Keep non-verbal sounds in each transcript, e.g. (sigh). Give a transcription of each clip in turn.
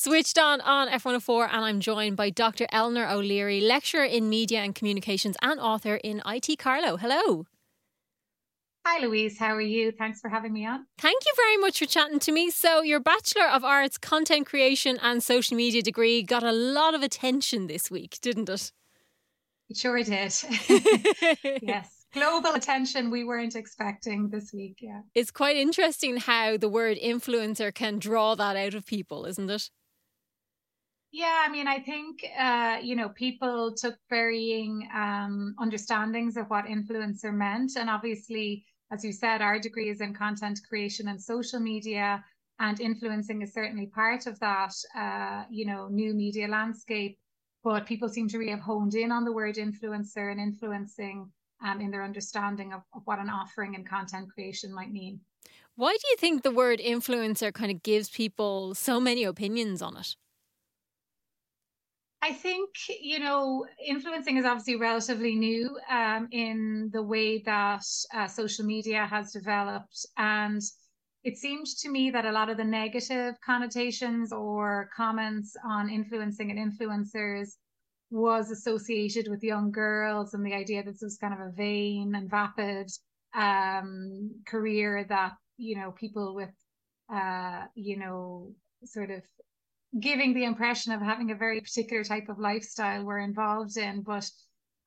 Switched on on F104, and I'm joined by Dr. Eleanor O'Leary, lecturer in media and communications and author in IT Carlow. Hello. Hi, Louise. How are you? Thanks for having me on. Thank you very much for chatting to me. So, your Bachelor of Arts Content Creation and Social Media degree got a lot of attention this week, didn't it? It sure did. (laughs) yes (laughs) global attention we weren't expecting this week. Yeah. It's quite interesting how the word influencer can draw that out of people, isn't it? Yeah, I mean, I think uh, you know people took varying um, understandings of what influencer meant, and obviously, as you said, our degree is in content creation and social media, and influencing is certainly part of that. Uh, you know, new media landscape, but people seem to really have honed in on the word influencer and influencing um, in their understanding of, of what an offering and content creation might mean. Why do you think the word influencer kind of gives people so many opinions on it? I think, you know, influencing is obviously relatively new um, in the way that uh, social media has developed. And it seemed to me that a lot of the negative connotations or comments on influencing and influencers was associated with young girls and the idea that this was kind of a vain and vapid um, career that you know people with uh, you know sort of giving the impression of having a very particular type of lifestyle we're involved in but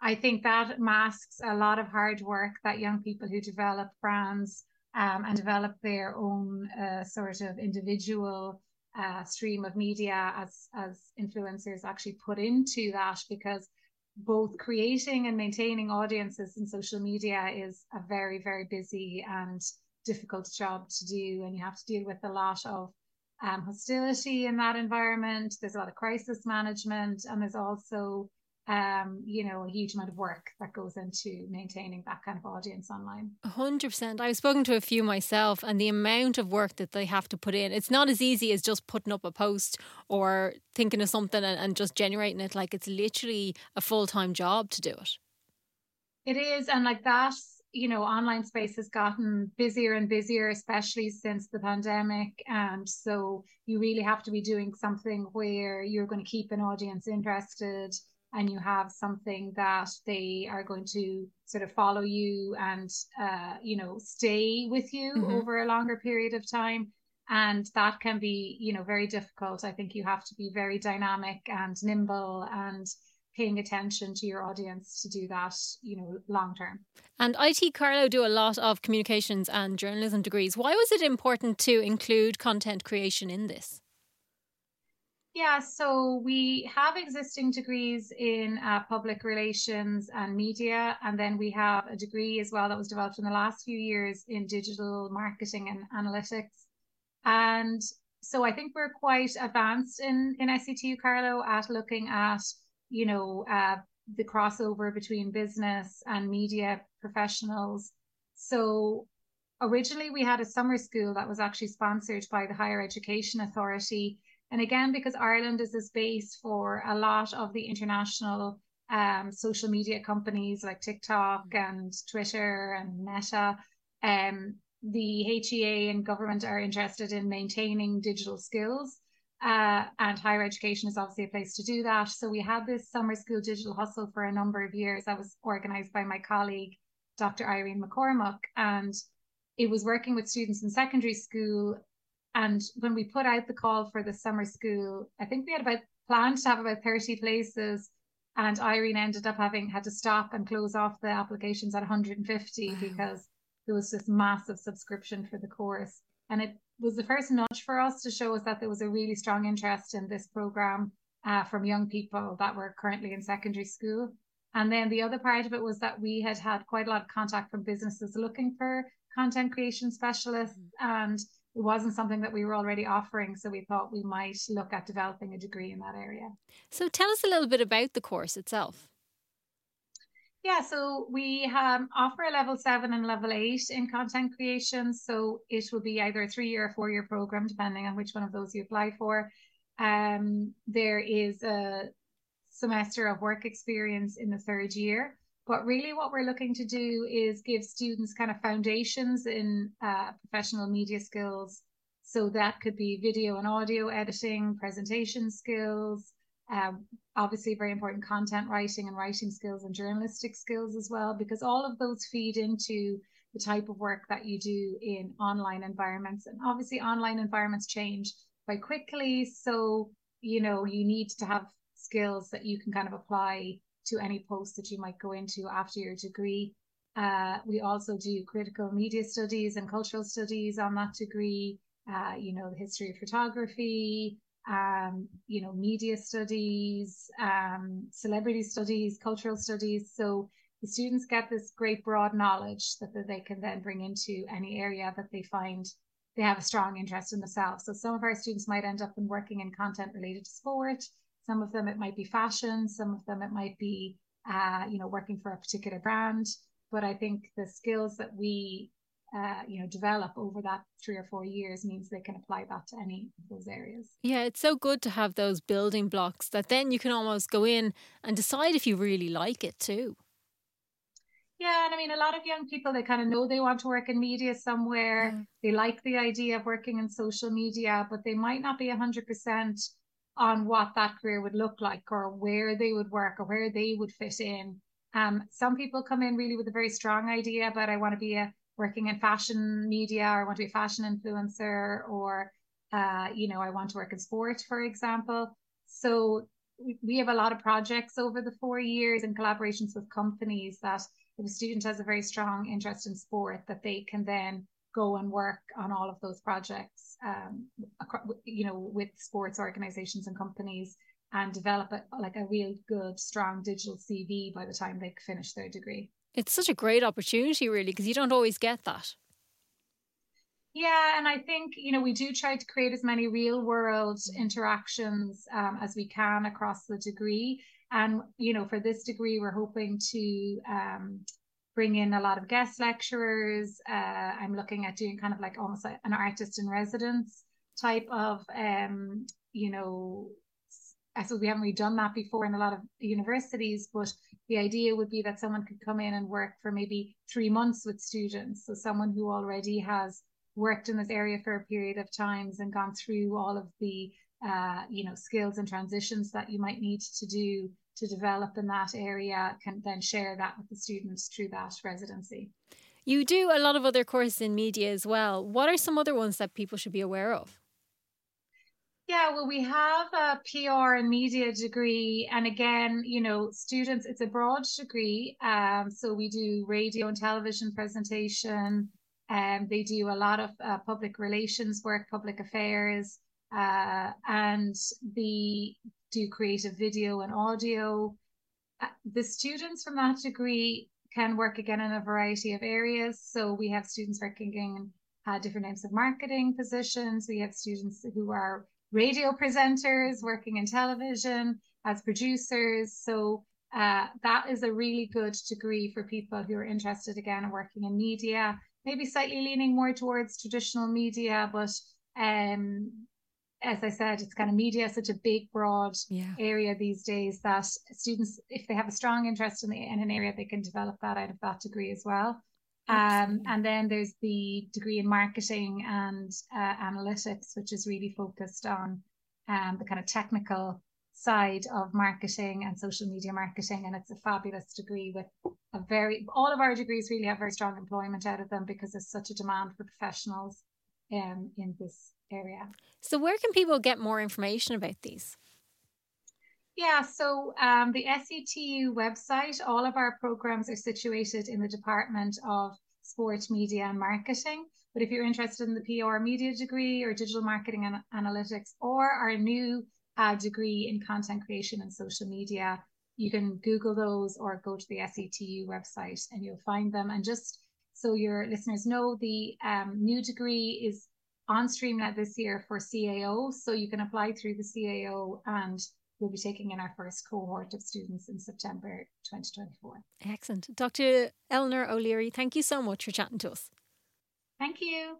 i think that masks a lot of hard work that young people who develop brands um, and develop their own uh, sort of individual uh, stream of media as as influencers actually put into that because both creating and maintaining audiences in social media is a very very busy and difficult job to do and you have to deal with a lot of um, hostility in that environment there's a lot of crisis management and there's also um, you know, a huge amount of work that goes into maintaining that kind of audience online. Hundred percent. I've spoken to a few myself, and the amount of work that they have to put in, it's not as easy as just putting up a post or thinking of something and, and just generating it. Like it's literally a full time job to do it. It is, and like that, you know, online space has gotten busier and busier, especially since the pandemic. And so you really have to be doing something where you're going to keep an audience interested and you have something that they are going to sort of follow you and uh, you know stay with you mm-hmm. over a longer period of time and that can be you know very difficult i think you have to be very dynamic and nimble and paying attention to your audience to do that you know long term. And IT Carlow do a lot of communications and journalism degrees. Why was it important to include content creation in this? Yeah, so we have existing degrees in uh, public relations and media, and then we have a degree as well that was developed in the last few years in digital marketing and analytics. And so I think we're quite advanced in in SETU Carlow at looking at you know uh, the crossover between business and media professionals. So originally we had a summer school that was actually sponsored by the Higher Education Authority and again, because Ireland is a space for a lot of the international um, social media companies like TikTok mm. and Twitter and Meta, um, the HEA and government are interested in maintaining digital skills. Uh, and higher education is obviously a place to do that. So we had this summer school digital hustle for a number of years. That was organized by my colleague, Dr. Irene McCormack, and it was working with students in secondary school and when we put out the call for the summer school, I think we had about planned to have about 30 places. And Irene ended up having had to stop and close off the applications at 150 wow. because there was this massive subscription for the course. And it was the first nudge for us to show us that there was a really strong interest in this program uh, from young people that were currently in secondary school. And then the other part of it was that we had had quite a lot of contact from businesses looking for content creation specialists. Mm-hmm. And it wasn't something that we were already offering. So we thought we might look at developing a degree in that area. So tell us a little bit about the course itself. Yeah, so we um, offer a level seven and level eight in content creation. So it will be either a three year or four year program, depending on which one of those you apply for. Um, there is a semester of work experience in the third year. But really, what we're looking to do is give students kind of foundations in uh, professional media skills. So that could be video and audio editing, presentation skills, um, obviously very important content writing and writing skills and journalistic skills as well, because all of those feed into the type of work that you do in online environments. And obviously, online environments change quite quickly. So, you know, you need to have skills that you can kind of apply to any post that you might go into after your degree. Uh, we also do critical media studies and cultural studies on that degree. Uh, you know, the history of photography, um, you know, media studies, um, celebrity studies, cultural studies. So the students get this great broad knowledge that, that they can then bring into any area that they find they have a strong interest in themselves. So some of our students might end up in working in content related to sport. Some of them it might be fashion. Some of them it might be, uh, you know, working for a particular brand. But I think the skills that we uh, you know develop over that three or four years means they can apply that to any of those areas. Yeah it's so good to have those building blocks that then you can almost go in and decide if you really like it too. Yeah and i mean a lot of young people they kind of know they want to work in media somewhere. Yeah. they like the idea of working in social media but they might not be 100% on what that career would look like or where they would work or where they would fit in. Um, some people come in really with a very strong idea but i want to be a working in fashion media or I want to be a fashion influencer or uh, you know I want to work in sport for example. So we have a lot of projects over the four years in collaborations with companies that if a student has a very strong interest in sport that they can then go and work on all of those projects um, you know with sports organizations and companies and develop a, like a real good strong digital cv by the time they finish their degree it's such a great opportunity, really, because you don't always get that. Yeah, and I think you know we do try to create as many real world interactions um, as we can across the degree. And you know, for this degree, we're hoping to um, bring in a lot of guest lecturers. Uh, I'm looking at doing kind of like almost like an artist in residence type of um, you know I suppose we haven't really done that before in a lot of universities, but the idea would be that someone could come in and work for maybe three months with students. So someone who already has worked in this area for a period of times and gone through all of the uh, you know skills and transitions that you might need to do to develop in that area can then share that with the students through that residency. You do a lot of other courses in media as well. What are some other ones that people should be aware of? Yeah, well, we have a PR and media degree. And again, you know, students, it's a broad degree. Um, so we do radio and television presentation. Um, they do a lot of uh, public relations work, public affairs, uh, and they do creative video and audio. Uh, the students from that degree can work again in a variety of areas. So we have students working in uh, different types of marketing positions. We have students who are radio presenters, working in television as producers. So uh, that is a really good degree for people who are interested again in working in media, maybe slightly leaning more towards traditional media, but um, as I said, it's kind of media such a big, broad yeah. area these days that students, if they have a strong interest in, the, in an area, they can develop that out of that degree as well. Um, and then there's the degree in marketing and uh, analytics, which is really focused on um, the kind of technical side of marketing and social media marketing. And it's a fabulous degree with a very, all of our degrees really have very strong employment out of them because there's such a demand for professionals um, in this area. So, where can people get more information about these? Yeah, so um, the SETU website, all of our programs are situated in the Department of Sport, Media and Marketing. But if you're interested in the PR media degree or digital marketing and analytics or our new uh, degree in content creation and social media, you can Google those or go to the SETU website and you'll find them. And just so your listeners know, the um, new degree is on Streamnet this year for CAO. So you can apply through the CAO and we'll be taking in our first cohort of students in September 2024. Excellent. Dr. Eleanor O'Leary, thank you so much for chatting to us. Thank you.